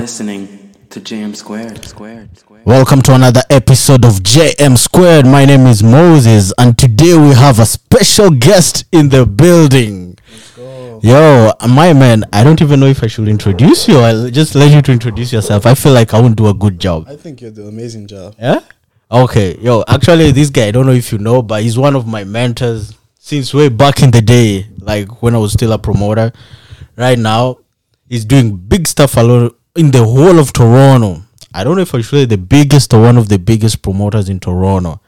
listening to JM Squared. Squared. Squared. Welcome to another episode of JM Squared. My name is Moses, and today we have a special guest in the building. Yo, my man, I don't even know if I should introduce you. I'll just let you to introduce yourself. I feel like I won't do a good job. I think you do an amazing job. Yeah? Okay. Yo, actually, this guy, I don't know if you know, but he's one of my mentors since way back in the day, like when I was still a promoter. Right now, he's doing big stuff alone in the whole of Toronto. I don't know if I should say the biggest or one of the biggest promoters in Toronto.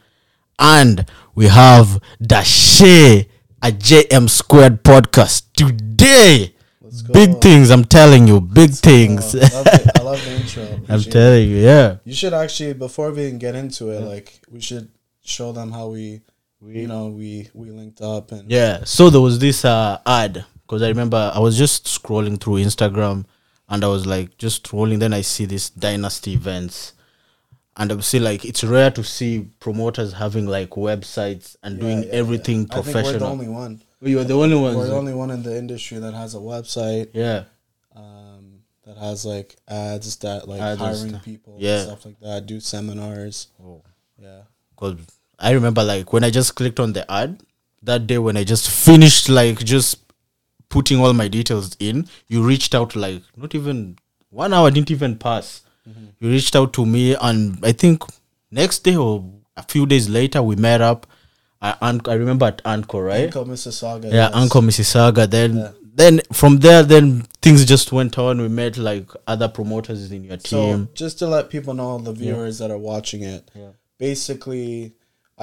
And we have Deshae, a JM Squared podcast today. Let's. Big things, I'm telling you, big things. Oh, love it. I love the intro. I'm telling you, yeah. You should actually before we even get into it, like we should show them how we, you know, we we linked up and Yeah. So there was this uh, ad because I remember I was just scrolling through Instagram and I was like just scrolling. Then I see this dynasty events, and I see like it's rare to see promoters having like websites and doing yeah, everything I think we're the professional. only one. you are the only ones. We're the only one in the industry that has a website, yeah. um, that has like ads that like Ads hiring people, Yeah. and stuff like that. Do seminars, Oh. yeah. Cause I remember like when I just clicked on the ad that day when I just finished like just putting all my details in, you reached out like not even one hour didn't even pass. Mm-hmm. You reached out to me and I think next day or a few days later we met up. I I remember at Anchor, right? Uncle Mississauga. yeah, yes. Uncle Mississauga. Then Yeah. then from there then things just went on. We met like other promoters in your team So team. just to let people know, the viewers that are watching it, Yeah. basically,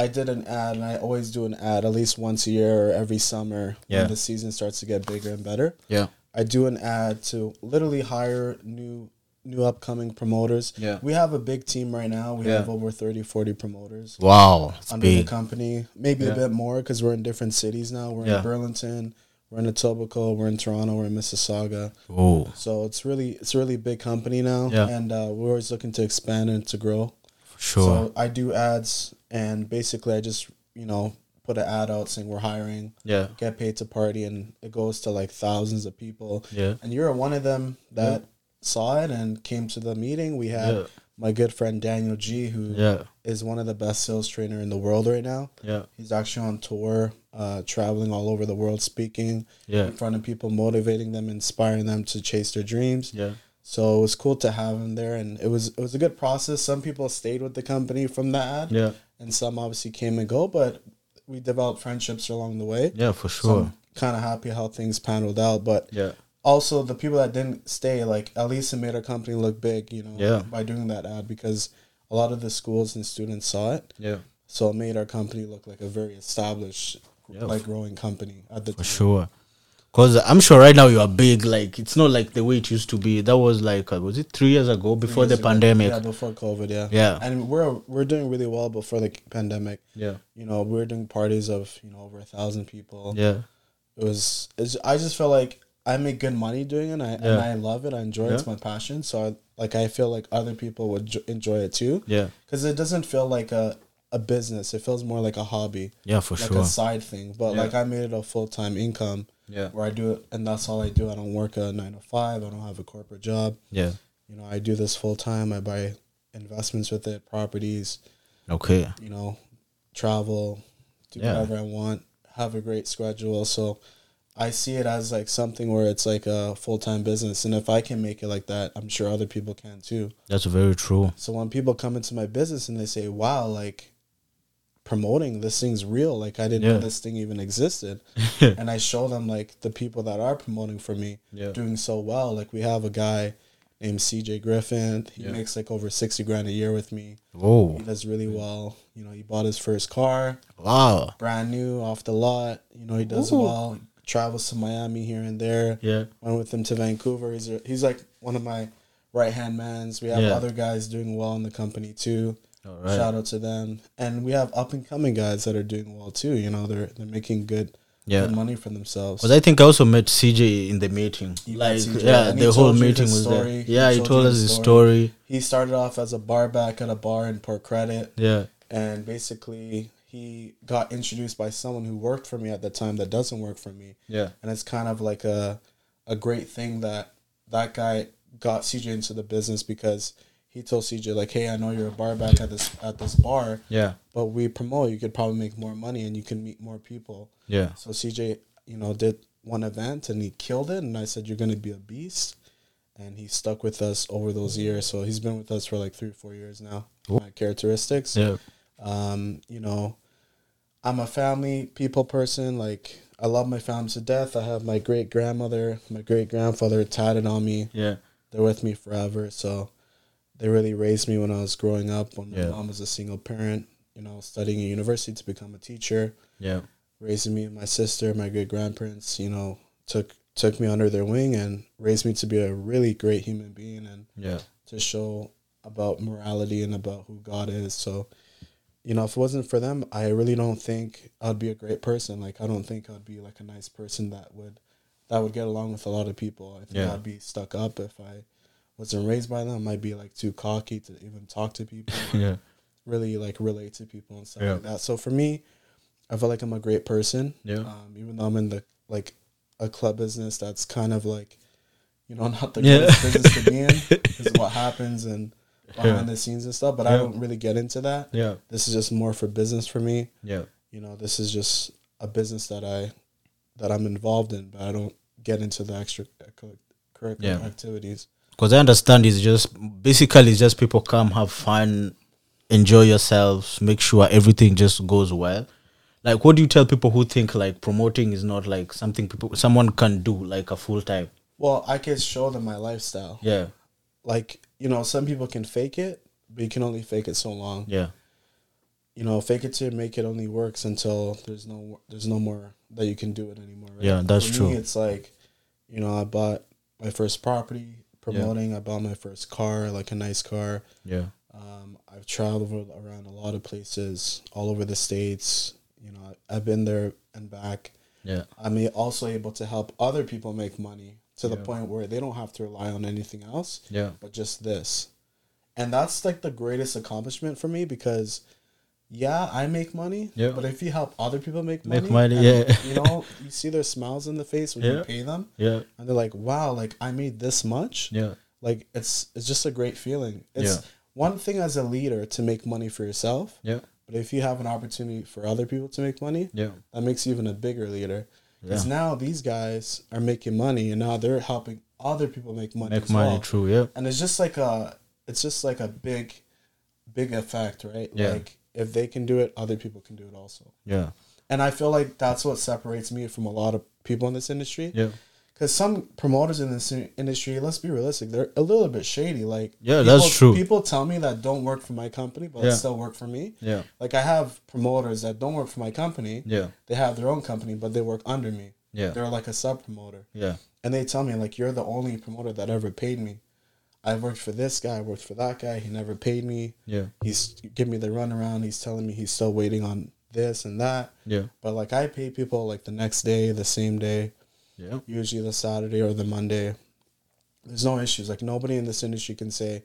I did an ad, and I always do an ad at least once a year or every summer Yeah. when the season starts to get bigger and better. yeah. I do an ad to literally hire new new upcoming promoters. Yeah. We have a big team right now. We Yeah. have over 30, 40 promoters Wow. Under the big. company. Maybe Yeah. a bit more because we're in different cities now. We're Yeah. in Burlington, we're in Etobicoke, we're in Toronto, we're in Mississauga. Oh. So it's really it's a really big company now, Yeah. and uh, we're always looking to expand and to grow. Sure. So I do ads, and basically I just you know put an ad out saying we're hiring, yeah. get paid to party, and it goes to like thousands of people. Yeah. And you're one of them that saw it and came to the meeting. We had Yeah. my good friend Daniel G, who is Yeah. is one of the best sales trainer in the world right now. Yeah. He's actually on tour, uh, traveling all over the world, speaking Yeah. in front of people, motivating them, inspiring them to chase their dreams. Yeah. So it was cool to have him there, and it was it was a good process. Some people stayed with the company from the ad, Yeah. And some obviously came and go. But we developed friendships along the way. Yeah, for sure. I'm kind of happy how things paneled out. But Yeah. also the people that didn't stay, like at least it made our company look big, you know, Yeah. by doing that ad because a lot of the schools and students saw it. Yeah. So it made our company look like a very established, Yeah, like growing company at the For time. sure. Cause I'm sure right now you are big. Like it's not like the way it used to be. That was like uh, was it three years ago before the ago. pandemic? Yeah, before COVID, yeah. Yeah. And we're we're doing really well before the pandemic. Yeah. You know, we're doing parties of, you know, over a thousand people. Yeah. It was it's, I just felt like I make good money doing it and I, and I love it. I enjoy it. It's my passion. So I like I feel like other people would jo- enjoy it too Yeah. cuz it doesn't feel like a a business. It feels more like a hobby, Yeah, for like sure. a side thing. But Yeah. like I made it a full-time income Yeah. where I do it and that's all I do. I don't work a 9 to 5. I don't have a corporate job. Yeah. You know, I do this full time. I buy investments with it, properties, Okay. you know, travel, do Yeah. whatever I want, have a great schedule. So I see it as like something where it's like a full time business. And if I can make it like that, I'm sure other people can too. That's very true. So when people come into my business and they say, wow, like promoting this thing's real, like I didn't know this thing even existed. and I show them like the people that are promoting for me Yeah. doing so well. Like we have a guy named CJ Griffin. He Yeah. makes like over 60 grand a year with me. Whoa. He does really well. You know, he bought his first car, Wow. brand new off the lot. You know, he does Ooh. well. Travels to Miami here and there. Yeah. Went with him to Vancouver. He's a, he's like one of my right hand mans. We have Yeah. other guys doing well in the company too. All right. Shout out to them. And we have up and coming guys that are doing well too. You know, they're they're making good, Yeah. good money for themselves. Because I think I also met CJ in the meeting. You like, CJ, yeah, the whole meeting was story. there. Yeah, he told told us his his story. story. he started off as a bar back at a bar in Port Credit. Yeah. and basically he got introduced by someone who worked for me at the time that doesn't work for me Yeah. and it's kind of like a a great thing that that guy got CJ into the business because he told CJ like, "Hey, I know you're a bar back at this at this bar, Yeah. but we promote. You could probably make more money and you can meet more people." Yeah. So CJ, you know, did one event and he killed it. And I said, "You're gonna be a beast," and he stuck with us over those years. So he's been with us for like three or four years now. Cool. My characteristics, Yeah. um, you know, I'm a family people person. Like I love my family to death. I have my great grandmother, my great grandfather tatted on me. Yeah. They're with me forever. So they really raised me when I was growing up. When Yeah. my mom was a single parent, you know, studying at university to become a teacher Yeah. raising me and my sister, my great grandparents, you know, took took me under their wing and raised me to be a really great human being and Yeah. to show about morality and about who God is. So, you know, if it wasn't for them, I really don't think I'd be a great person. Like I don't think I'd be like a nice person that would that would get along with a lot of people. I think Yeah. I'd be stuck up if I wasn't raised by them. I'd be like too cocky to even talk to people Yeah. really like relate to people and stuff Yeah. like that. So for me, I feel like I'm a great person. Yeah. Um, even though I'm in the like a club business that's kind of like, you know, not the Yeah. business to be in is what happens and behind Yeah. the scenes and stuff. But I don't really get into that. Yeah. This is just more for business for me. Yeah. You know, this is just a business that I that I'm involved in, but I don't get into the extra curricular Yeah. activities. Because I understand it's just basically it's just people come have fun, enjoy yourselves, make sure everything just goes well. Like, what do you tell people who think like promoting is not like something people someone can do like a full time? Well, I can show them my lifestyle. Yeah, Like, you know, some people can fake it, but you can only fake it so long. yeah, you know, fake it till make it only works until there's no there's no more that you can do it anymore. Right? Yeah, that's For true. Me, it's like, you know, I bought my first property promoting. I bought my first car, like a nice car. yeah, Um, I've traveled around a lot of places all over the states. You know, I've been there and back. yeah, I'm also able to help other people make money to the Yeah. point where they don't have to rely on anything else yeah, but just this. And that's like the greatest accomplishment for me because yeah, I make money, Yeah. but if you help other people make money, Make money, and, yeah. you know, you see their smiles in the face when you pay them yeah, and they're like, "Wow, like I made this much." yeah, Like it's it's just a great feeling. It's Yeah. one thing as a leader to make money for yourself, yeah, but if you have an opportunity for other people to make money, yeah, that makes you even a bigger leader. Because Yeah. now these guys are making money, and now they're helping other people make money. make money. well True. Yeah, and it's just like a it's just like a big big effect right Yeah. like if they can do it other people can do it also. Yeah, and i feel like that's what separates me from a lot of people in this industry. Yeah, because some promoters in this industry let's be realistic they're a little bit shady. Like Yeah, people, that's true. people tell me that don't work for my company but Yeah. still work for me. Yeah, like i have promoters that don't work for my company. Yeah, they have their own company but they work under me. Yeah, they're like a sub promoter yeah, and they tell me like you're the only promoter that ever paid me. I worked for this guy, I worked for that guy. He never paid me. yeah, He's giving me the runaround. He's telling me he's still waiting on this and that. yeah, But like I pay people like the next day, the same day, yeah, usually the Saturday or the Monday. There's no issues. Like nobody in this industry can say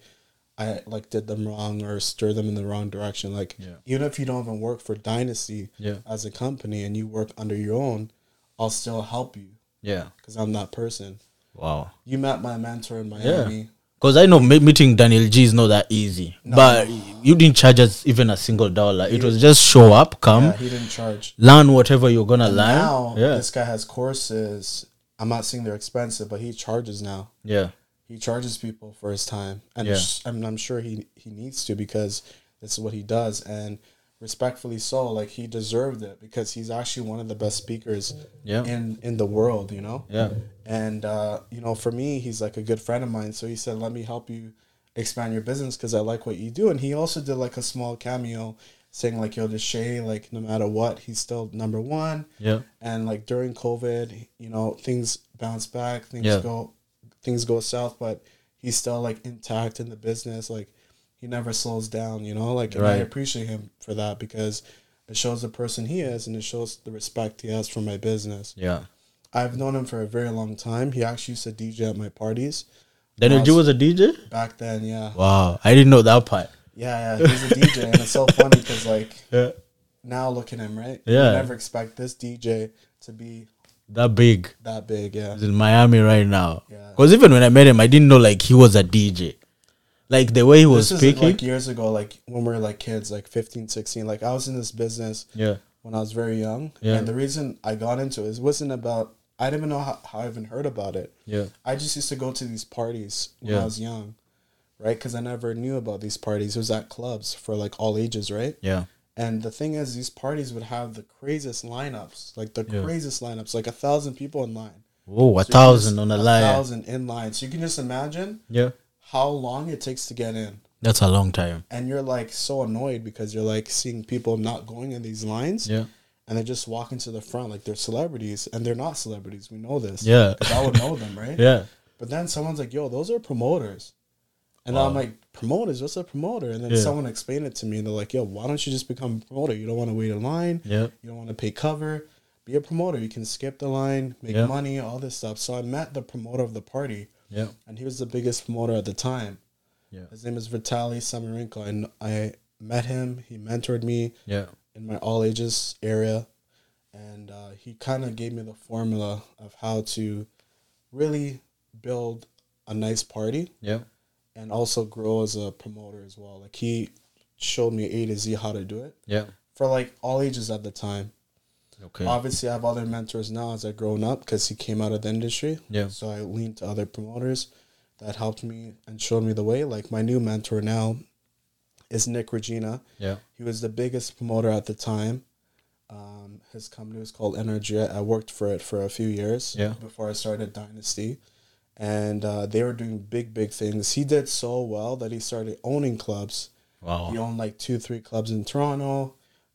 I like did them wrong or stir them in the wrong direction. Like Yeah. even if you don't even work for Dynasty yeah, as a company and you work under your own, I'll still help you yeah. because I'm that person. Wow. You met my mentor in Miami. Because I know meeting Daniel G is not that easy. but you didn't charge us even a single dollar. It was just show up, come, Yeah, he didn't charge. learn whatever you're gonna learn. Now yeah, this guy has courses. I'm not saying they're expensive, but he charges now. yeah, He charges people for his time, and Yeah. I'm, I'm sure he he needs to because this is what he does, and respectfully so. Like he deserved it because he's actually one of the best speakers Yeah. in in the world. You know. yeah, And uh, you know, for me, he's like a good friend of mine. So he said, "Let me help you expand your business because I like what you do." And he also did like a small cameo, saying like, "Yo, Deshae, like no matter what, he's still number one." yeah, And like during COVID, you know, things bounce back, things Yeah. go, things go south, but he's still like intact in the business. Like he never slows down. You know, like and I appreciate him for that because it shows the person he is and it shows the respect he has for my business. yeah. I've known him for a very long time. He actually used to DJ at my parties. Daniel G was a DJ. Back then, yeah. Wow, I didn't know that part. Yeah, yeah, he's a DJ. and it's so funny because, like, Yeah, now look at him, right? Yeah. You never expect this DJ to be that big. that big. Yeah, He's in Miami right now. Yeah. Because even when I met him, I didn't know like he was a DJ. Like the way he was speaking. like years ago, like when we were like kids, like 15, 16. Like I was in this business yeah. when I was very young, Yeah. and the reason I got into it wasn't about. I didn't even know how, how I even heard about it. Yeah. I just used to go to these parties when Yeah. I was young, right? Because I never knew about these parties. It was at clubs for like all ages, right? Yeah. And the thing is, these parties would have the craziest lineups, like the Yeah. craziest lineups, like a thousand people in line. Oh, a So can thousand just- on a A line. thousand in line. So you can just imagine Yeah. How long it takes to get in. That's a long time. And you're like so annoyed because you're like seeing people not going in these lines Yeah. and they just walking to the front like they're celebrities and they're not celebrities. We know this. Yeah. I would know them, right? Yeah. But then someone's like, yo, those are promoters. And I'm like, promoters? What's a promoter? And then Yeah. someone explained it to me and they're like, yo, why don't you just become a promoter? You don't want to wait in line. Yeah. You don't want to pay cover. Be a promoter. You can skip the line, make money, all this stuff. So I met the promoter of the party Yeah. and he was the biggest promoter at the time. Yeah. His name is Vitaly Samarenko. And I met him. He mentored me Yeah. in my all ages area. And uh, he kind of gave me the formula of how to really build a nice party Yeah. and also grow as a promoter as well. Like he showed me A to Z how to do it Yeah. for like all ages at the time. Okay. Obviously, I have other mentors now as I've grown up because he came out of the industry. Yeah. So I leaned to other promoters that helped me and showed me the way. Like my new mentor now is Nick Regina. Yeah. He was the biggest promoter at the time. Um, his company was called Energy. I worked for it for a few years Yeah. before I started Dynasty. And uh, they were doing big, big things. He did so well that he started owning clubs. Wow. He owned like two, three clubs in Toronto,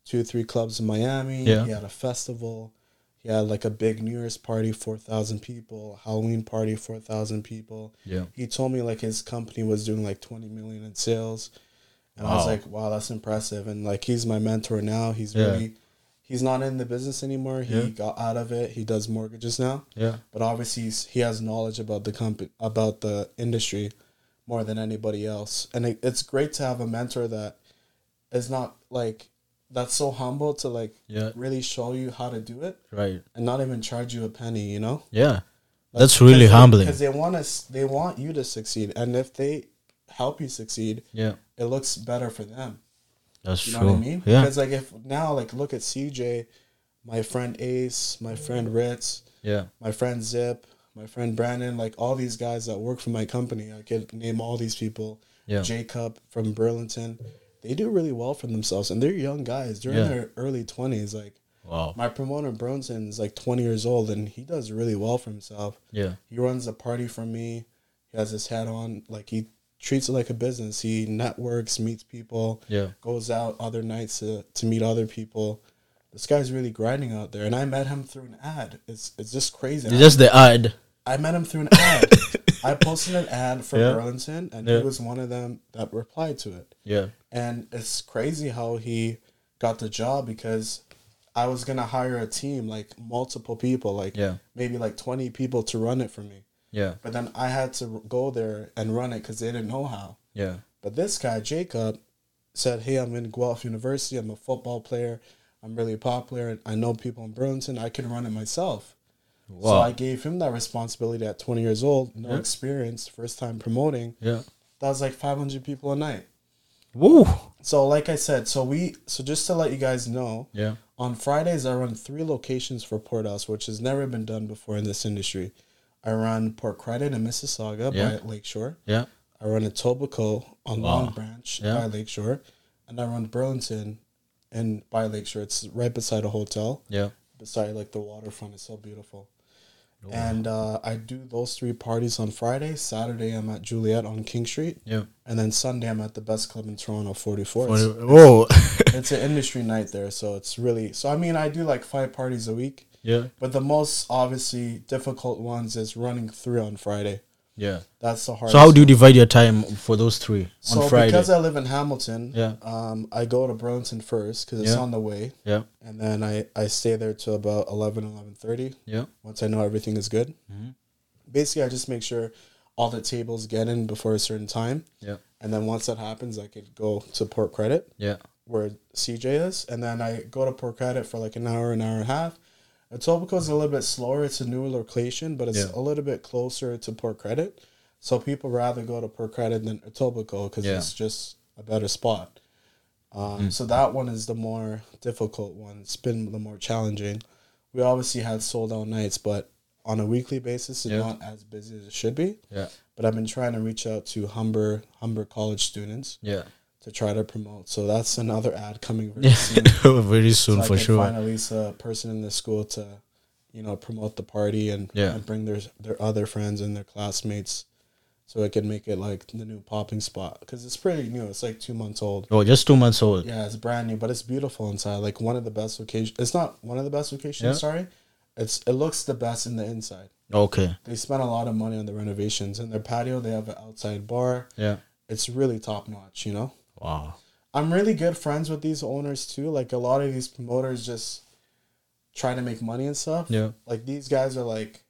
two, or three clubs in Miami. Yeah. He had a festival. He had like a big New Year's party, 4,000 people, Halloween party, 4,000 people. Yeah. He told me like his company was doing like 20 million in sales. And I was like, wow, that's impressive. And like he's my mentor now. He's Yeah. really, he's not in the business anymore. He Yeah. got out of it. He does mortgages now. Yeah. But obviously he's, he has knowledge about the company, about the industry more than anybody else. And it, it's great to have a mentor that is not like, that's so humble to like Yeah. really show you how to do it Right. and not even charge you a penny, you know? Yeah. That's really humbling. because they want us they want you to succeed and if they help you succeed Yeah. it looks better for them That's you know true. what i mean Yeah. because like if now like look at cj my friend ace my friend ritz Yeah. my friend zip my friend brandon like all these guys that work for my company i could name all these people Yeah. jacob from burlington they do really well for themselves and they're young guys they're Yeah. in their early 20s like Wow. my promoter Bronson is like 20 years old and he does really well for himself Yeah. he runs a party for me. He has his hat on. Like he treats it like a business. He networks, meets people, Yeah. goes out other nights to, to meet other people. This guy's really grinding out there. And I met him through an ad. It's it's just crazy. It's just the ad. I met him through an ad. I posted an ad for Yeah. Burlington and Yeah. he was one of them that replied to it. Yeah. And it's crazy how he got the job because I was gonna hire a team, like multiple people, like Yeah. maybe like twenty people to run it for me. Yeah. But then I had to go there and run it because they didn't know how. Yeah. But this guy, Jacob, said, Hey, I'm in Guelph University. I'm a football player. I'm really popular. and I know people in Burlington. I can run it myself. Wow. So I gave him that responsibility at 20 years old, no Yeah. experience, first time promoting. Yeah. That was like 500 people a night. Woo. So, like I said, so we, so just to let you guys know, Yeah. on Fridays, I run three locations for Porthouse, which has never been done before in this industry. I run Port Credit in Mississauga Yeah. by Lakeshore. Yeah. I run Etobicoke on Wow. Long Branch Yeah. by Lakeshore, and I run Burlington and by Lakeshore. It's right beside a hotel, Yeah. beside like the waterfront. It's so beautiful. And uh, I do those three parties on Friday. Saturday, I'm at Juliet on King Street, Yeah. and then Sunday, I'm at the best club in Toronto, 44. Whoa. it's an industry night there, so it's really so. I mean, I do like five parties a week, yeah. but the most obviously difficult ones is running three on Friday. Yeah. That's the hardest. So how do you divide your time for those three So on Friday? because I live in Hamilton, Yeah. um, I go to Burlington first because it's Yeah. on the way, yeah. and then I I stay there till about 11, 11.30 Yeah. once I know everything is good. Mhm. Basically, I just make sure all the tables get in before a certain time, Yeah. and then once that happens, I could go to Port Credit Yeah. where CJ is, and then I go to Port Credit for like an hour, an hour and a half, Etobicoke is a little bit slower. It's a newer location, but it's Yeah. a little bit closer to Port Credit. So people rather go to Port Credit than Etobicoke because Yeah. it's just a better spot. Um, Mm. So that one is the more difficult one. It's been the more challenging. We obviously had sold out nights, but on a weekly basis, it's Yeah. not as busy as it should be. Yeah. But I've been trying to reach out to Humber Humber College students Yeah. To try to promote. So that's another ad coming very soon. Very soon so for sure. find at least a person in the school to, you know, promote the party and, Yeah. and bring their their other friends and their classmates, so it can make it like the new popping spot because it's pretty new. It's like two months old. Oh, just two months old. Yeah, it's brand new, but it's beautiful inside. Like one of the best locations. It's not one of the best locations. Yeah. Sorry, it's it looks the best in the inside. Okay. They spent a lot of money on the renovations. In their patio, they have an outside bar. Yeah. It's really top notch. You know. Wow. I'm really good friends with these owners too. Like a lot of these promoters just try to make money and stuff. Yeah. Like these guys are like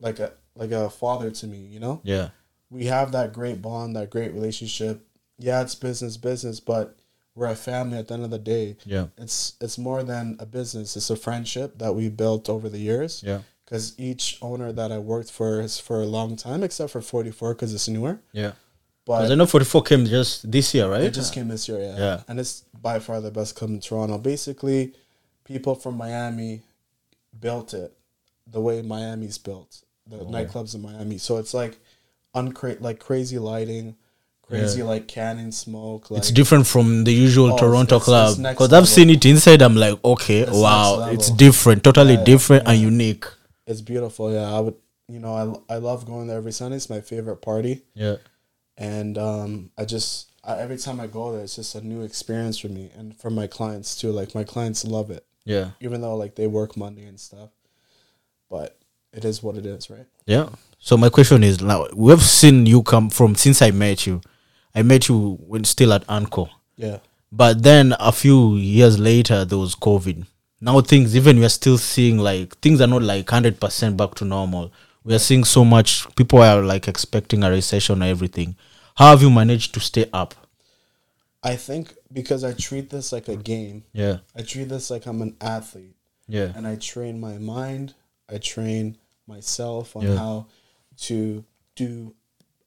like a like a father to me, you know? Yeah. We have that great bond, that great relationship. Yeah, it's business business, but we're a family at the end of the day. Yeah. It's it's more than a business. It's a friendship that we built over the years. Yeah. Cuz each owner that I worked for is for a long time except for 44 cuz it's newer. Yeah. But Because I know 44 came just this year, right? It just came this year, yeah. Yeah. And it's by far the best club in Toronto. Basically, people from Miami built it the way Miami's built. The Oh. nightclubs in Miami. So it's like uncra- like crazy lighting, crazy Yeah. like canning smoke. Like it's different from the usual Oh, Toronto it's- club it's next because I've seen it inside. I'm like, okay, It's wow, it's different, totally Yeah, different and unique. it's beautiful. Yeah, I would. You know, I I love going there every Sunday. It's my favorite party, Yeah, and um, I just I, every time I go there, it's just a new experience for me and for my clients too. Like my clients love it. yeah, even though like they work Monday and stuff. But it is what it is, right? yeah. So my question is now we've seen you come from since I met you. I met you when still at Anco, Yeah. but then a few years later there was COVID. Now things even we are still seeing like things are not like hundred percent back to normal. We are seeing so much. People are like expecting a recession or everything. How have you managed to stay up? I think because I treat this like a game. Yeah, I treat this like I'm an athlete yeah, and I train my mind, I train myself on Yeah. how to do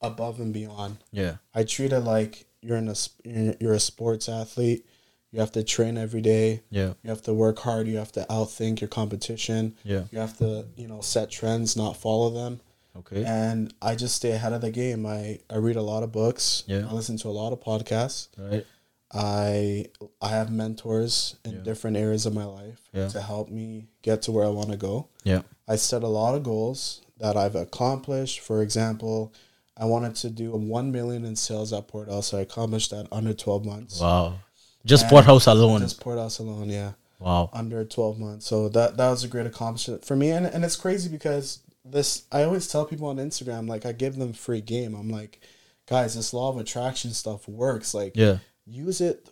above and beyond. yeah, I treat it like you're in a you're you're a sports athlete. You have to train every day. yeah, You have to work hard. You have to outthink your competition. yeah. You have to, you know, set trends, not follow them. Okay. and I just stay ahead of the game. I, I read a lot of books. Yeah. I listen to a lot of podcasts. Right. I I have mentors in Yeah. different areas of my life Yeah. to help me get to where I want to go. Yeah. I set a lot of goals that I've accomplished. For example, I wanted to do a one million in sales at Port House. I accomplished that under twelve months. Wow. Just And Port House alone. Just Port House alone, yeah wow. under 12 months. So that that was a great accomplishment for me. And and it's crazy because this I always tell people on Instagram like I give them free game. I'm like, guys, this law of attraction stuff works. Like Yeah. use it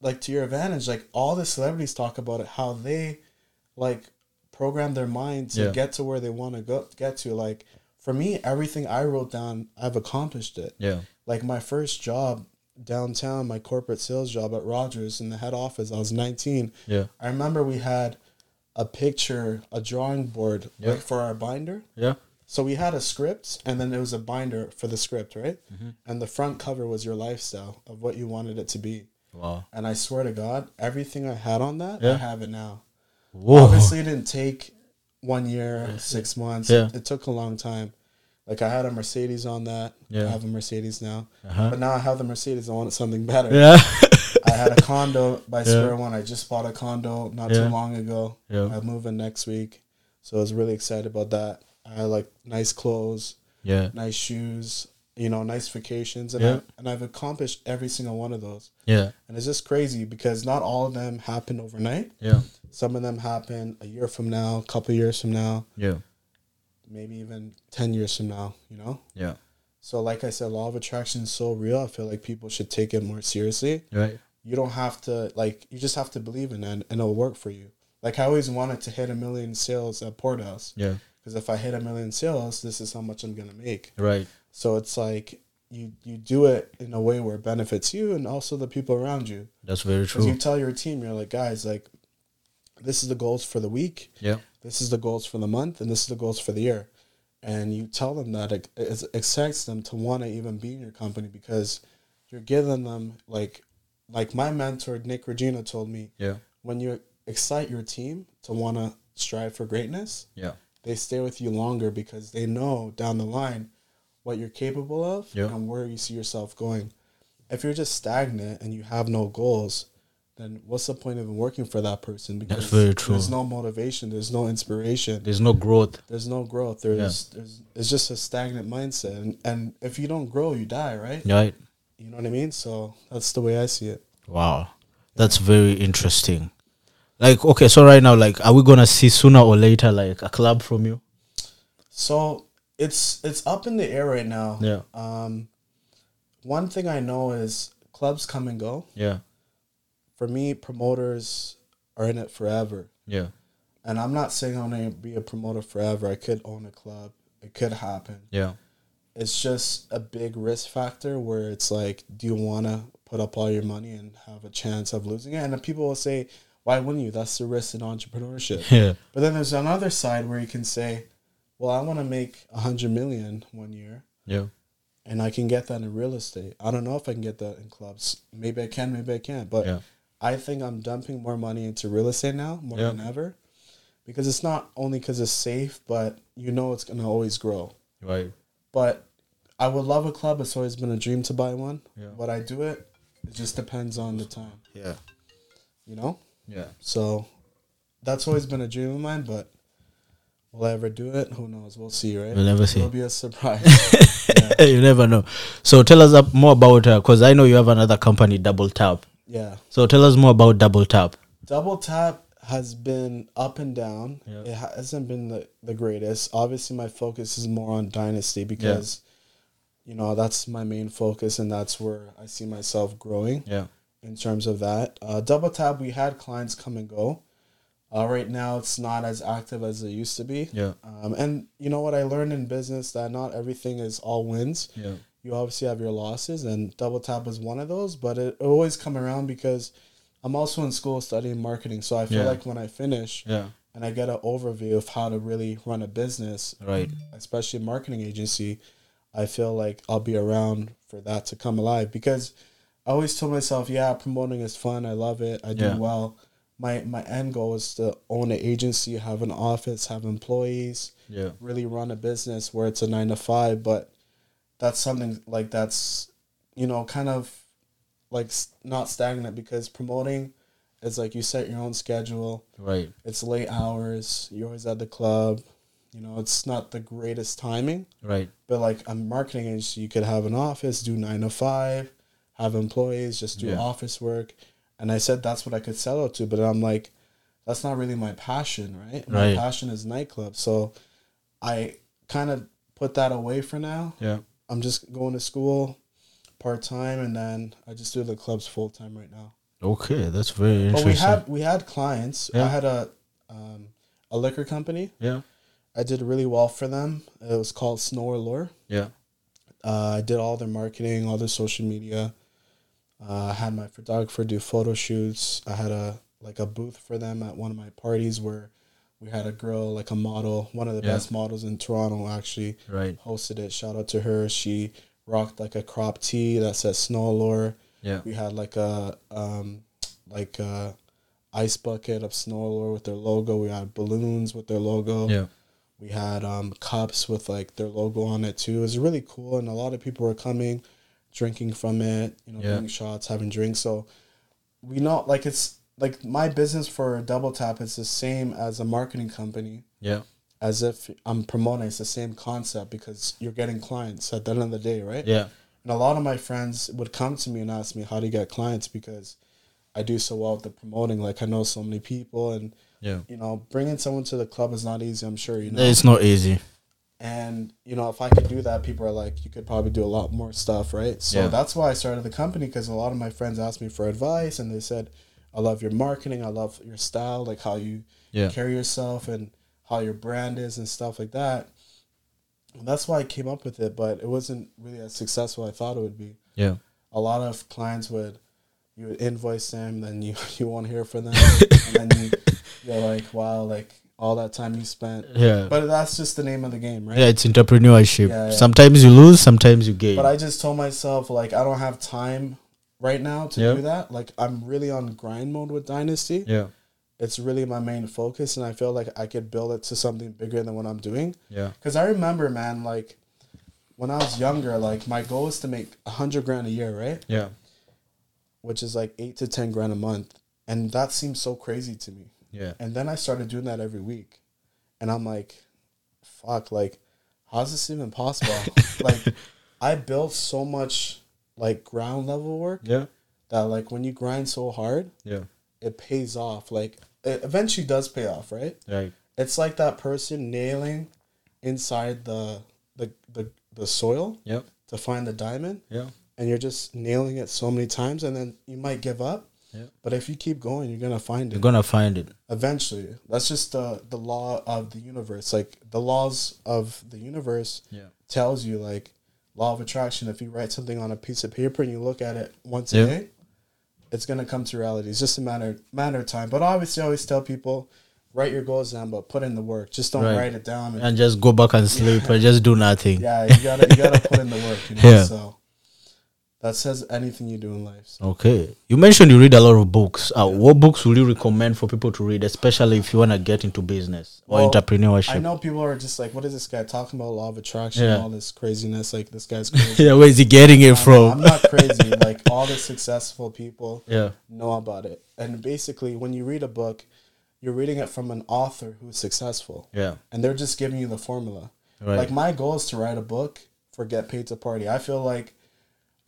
like to your advantage. Like all the celebrities talk about it how they like program their mind to Yeah. get to where they want to go get to like for me everything I wrote down I've accomplished it Yeah. like my first job downtown, my corporate sales job at Rogers in the head office, I was 19. Yeah. I remember we had a picture, a drawing board Yeah. like for our binder. Yeah. So we had a script and then there was a binder for the script, right? Mm-hmm. And the front cover was your lifestyle of what you wanted it to be. Wow. And I swear to God, everything I had on that, Yeah. I have it now. Whoa. Obviously, it didn't take one year, six months. Yeah. It took a long time. Like I had a Mercedes on that. Yeah. I have a Mercedes now. Uh-huh. But now I have the Mercedes. I wanted something better. Yeah. I had a condo by. Square One. I just bought a condo not too long ago. I'm moving next week. So I was really excited about that. I had like nice clothes, yeah. nice shoes, you know, nice vacations. And. I, and I've accomplished every single one of those. Yeah. And it's just crazy because not all of them happen overnight. Yeah. Some of them happen a year from now, a couple years from now, Yeah. maybe even 10 years from now, you know? Yeah. So, like I said, law of attraction is so real. I feel like people should take it more seriously. Right. You don't have to, like, you just have to believe in it and, and it'll work for you. Like, I always wanted to hit a million sales at Port House Yeah. because if I hit a million sales, this is how much I'm going to make. Right. So, it's like you, you do it in a way where it benefits you and also the people around you. That's very true. you tell your team, you're like, guys, like, this is the goals for the week Yeah. this is the goals for the month and this is the goals for the year and you tell them that it, it excites them to want to even be in your company because you're giving them like like my mentor nick regina told me Yeah. when you excite your team to want to strive for greatness Yeah. they stay with you longer because they know down the line what you're capable of Yeah. and where you see yourself going if you're just stagnant and you have no goals then what's the point of working for that person because very true. there's no motivation there's no inspiration There's no growth. there's no growth. There's there's it's just a stagnant mindset, and and if you don't grow, you die, right? Right. You know what I mean? So that's the way I see it. Wow. That's very interesting. Like, okay, so right now, like, are we gonna see sooner or later, like, a club from you? So it's it's up in the air right now. Yeah. Um, one thing I know is clubs come and go. Yeah. For me, promoters are in it forever, Yeah. and I'm not saying I'm gonna be a promoter forever. I could own a club. It could happen. Yeah. It's just a big risk factor where it's like, do you want to put up all your money and have a chance of losing it? And then people will say, why wouldn't you? That's the risk in entrepreneurship. Yeah. but then there's another side where you can say, well, I want to make a hundred million one year Yeah. and I can get that in real estate. I don't know if I can get that in clubs. Maybe I can, maybe I can't. But Yeah. I think I'm dumping more money into real estate now, more Yeah. than ever. Because it's not only because it's safe, but you know it's going to always grow Right. but I would love a club. It's always been a dream to buy one. Yeah. But I do it. It just depends on the time, Yeah. you know. Yeah. So that's always been a dream of mine. But will I ever do it? Who knows? We'll see, right? We'll never see. It'll be a surprise. you never know. So tell us up more about uh, her, because I know you have another company, Double Tap. yeah. So tell us more about Double Tap. Double tap has been up and down. Yeah. It hasn't been the, the greatest. Obviously, my focus is more on dynasty because, you know, that's my main focus and that's where I see myself growing. Yeah. in terms of that. Uh, Double Tap, we had clients come and go. Uh, right now, it's not as active as it used to be. Yeah. Um, and you know what I learned in business that not everything is all wins. Yeah. You obviously have your losses, and Double Tap was one of those. But it, always come around because I'm also in school studying marketing, so I feel Yeah. like when I finish Yeah. and I get an overview of how to really run a business, Right. especially a marketing agency, I feel like I'll be around for that to come alive because I always told myself, yeah, promoting is fun. I love it. I do Yeah. well. My my end goal is to own an agency, have an office, have employees, Yeah. really run a business where it's a nine to five. But that's something like that's you know kind of like not stagnant because promoting is like you set your own schedule Right. it's late hours. You're always at the club. You know, it's not the greatest timing. Right. But like a marketing agency, you could have an office, do nine to five, have employees, just do Yeah. office work. And I said that's what I could sell it to. But I'm like, that's not really my passion, right? My Right. passion is nightclub. So I kind of put that away for now. Yeah. I'm just going to school part time, and then I just do the clubs full time right now. Okay, that's very But interesting. we had we had clients. Yeah. I had a um, a liquor company. yeah. I did really well for them. It was called Snow Allure. Yeah. Uh, I did all their marketing, all their social media. Uh, I had my photographer do photo shoots. I had a like a booth for them at one of my parties where we had a girl like a model, one of the Yeah. best models in Toronto actually Right. hosted it. Shout out to her. She rocked like a crop tee that says Snow Allure. Yeah. We had like a um like a ice bucket of Snow Allure with their logo. We had balloons with their logo. Yeah. We had um, cups with like their logo on it too. It was really cool, and a lot of people were coming, drinking from it. You know, Yeah. doing shots, having drinks. So we know, like it's like my business for Double Tap is the same as a marketing company. Yeah. As if I'm promoting, it's the same concept because you're getting clients at the end of the day, right? Yeah. And a lot of my friends would come to me and ask me how to get clients because I do so well with the promoting. Like I know so many people, and Yeah. you know, bringing someone to the club is not easy. I'm sure you know. It's not easy. And you know, if I could do that, people are like, you could probably do a lot more stuff, right? So Yeah. that's why I started the company because a lot of my friends asked me for advice, and they said, "I love your marketing. I love your style, like how you Yeah. carry yourself and how your brand is and stuff like that." And that's why I came up with it, but it wasn't really as successful as I thought it would be. Yeah. A lot of clients would you would invoice them, then you you won't hear from them, and then you You're like, wow, like all that time you spent. Yeah. But that's just the name of the game, right? yeah, it's entrepreneurship. Yeah, yeah. Sometimes you lose, sometimes you gain. But I just told myself like I don't have time right now to Yeah. do that. Like I'm really on grind mode with Dynasty. yeah. It's really my main focus, and I feel like I could build it to something bigger than what I'm doing. Yeah. Because I remember, man, like when I was younger, like my goal was to make a hundred grand a year, right? Yeah. Which is like eight to ten grand a month, and that seems so crazy to me. Yeah. And then I started doing that every week, and I'm like, fuck, like, how's this even possible? like, I built so much like ground level work Yeah. that like when you grind so hard, Yeah. it pays off. Like, it eventually does pay off, right? Right. It's like that person nailing inside the the the, the soil Yep. to find the diamond, Yeah. and you're just nailing it so many times, and then you might give up. Yeah. But if you keep going, you're gonna find it. You're gonna find it. eventually. That's just the the law of the universe. Like the laws of the universe Yeah. tells you like law of attraction. If you write something on a piece of paper and you look at it once Yeah. a day, it's gonna come to reality. It's just a matter matter of time. But obviously, I always tell people write your goals down, but put in the work. Just don't Right. write it down. And, And just go back and sleep and just do nothing. yeah, you gotta you gotta put in the work. You know? Yeah. So that says anything you do in life. So. Okay. You mentioned you read a lot of books. Uh, what books would you recommend for people to read, especially if you want to get into business or Well, entrepreneurship? I know people are just like, what is this guy talking about? Law of attraction, Yeah. all this craziness. Like this guy's crazy. yeah, where is he getting it I'm, from? I'm not crazy. like all the successful people yeah. know about it. And basically, when you read a book, you're reading it from an author who's successful, Yeah. and they're just giving you the formula. Right. Like my goal is to write a book for Get Paid to Party. I feel like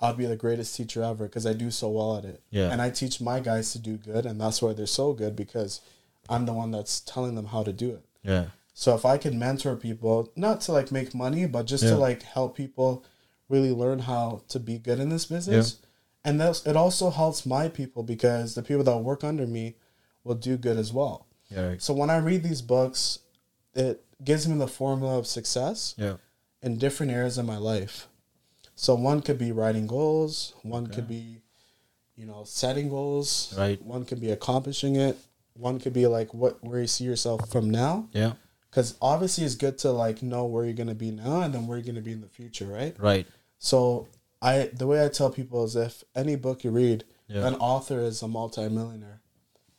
I'll be the greatest teacher ever because I do so well at it. Yeah. And I teach my guys to do good, and that's why they're so good because I'm the one that's telling them how to do it. yeah. So if I can mentor people, not to like make money, but just Yeah. to like help people really learn how to be good in this business. And that's it also helps my people because the people that work under me will do good as well. Yeah. Right. So when I read these books, it gives me the formula of success Yeah. in different areas of my life. So one could be writing goals, one could be, you know, setting goals. Right. One could be accomplishing it. One could be like what where you see yourself from now Yeah. because obviously it's good to like know where you're gonna be now and then where you're gonna be in the future, right? Right. So I the way I tell people is if any book you read, Yeah. an author is a multimillionaire,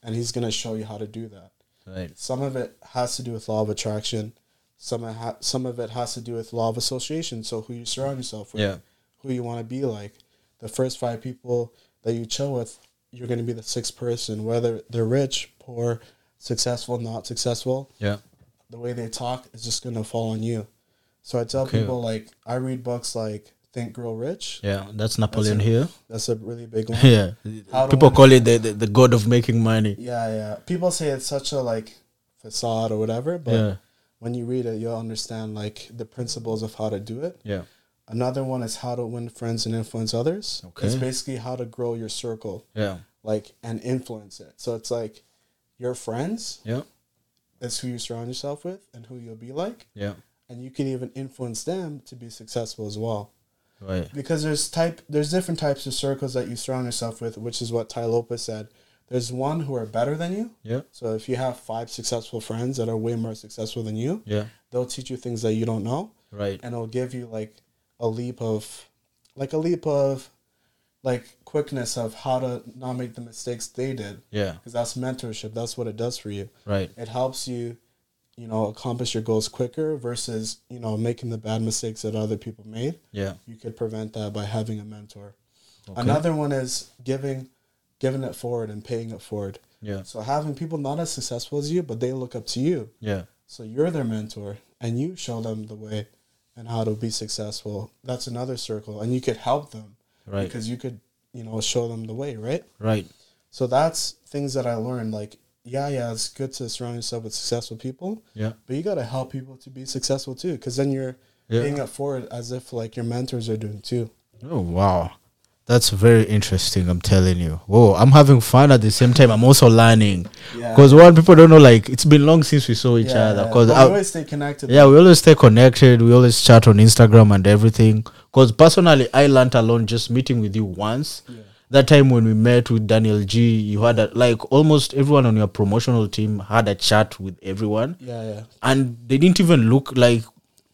and he's gonna show you how to do that. Right. Some of it has to do with law of attraction. Some of ha- some of it has to do with law of association. So who you surround yourself with, Yeah. Who you want to be like. The first five people that you chill with, you're gonna be the sixth person, whether they're rich, poor, successful, not successful Yeah. the way they talk is just gonna fall on you. So I tell people like I read books like Think Grow Rich. Yeah. That's Napoleon That's Hill. That's a really big one. Yeah. How People call it the, the, the god of making money. yeah, yeah. People say it's such a like facade or whatever, but Yeah. when you read it, you'll understand like the principles of how to do it. Yeah. Another one is how to win friends and influence others. Okay. It's basically how to grow your circle, Yeah. like and influence it. So it's like your friends Yeah. is who you surround yourself with and who you'll be like, Yeah. and you can even influence them to be successful as well. Right. because there's type there's different types of circles that you surround yourself with, which is what Tai Lopez said. There's one who are better than you. Yeah. So if you have five successful friends that are way more successful than you, Yeah. they'll teach you things that you don't know, Right. and it'll give you like a leap of, like a leap of, like quickness of how to not make the mistakes they did. Yeah. Because that's mentorship. That's what it does for you. Right. It helps you, you know, accomplish your goals quicker versus you know making the bad mistakes that other people made Yeah. you could prevent that by having a mentor. Okay. Another one is giving giving it forward and paying it forward. Yeah. So having people not as successful as you, but they look up to you. Yeah. So you're their mentor and you show them the way and how to be successful. That's another circle. And you could help them Right. because you could, you know, show them the way, right? Right. So that's things that I learned. Like, yeah, yeah, it's good to surround yourself with successful people, Yeah. but you got to help people to be successful too, because then you're Yeah. paying it forward as if like your mentors are doing too. Oh wow. That's very interesting, I'm telling you. Whoa, I'm having fun at the same time. I'm also learning. Yeah. Because one people don't know like it's been long since we saw each Yeah, other. yeah. Because But we always stay connected. yeah, we always stay connected. We always chat on Instagram and everything. Because personally, I learned alone just meeting with you once. Yeah. that time when we met with Daniel G, you had a, like almost everyone on your promotional team had a chat with everyone, Yeah, yeah. and they didn't even look like.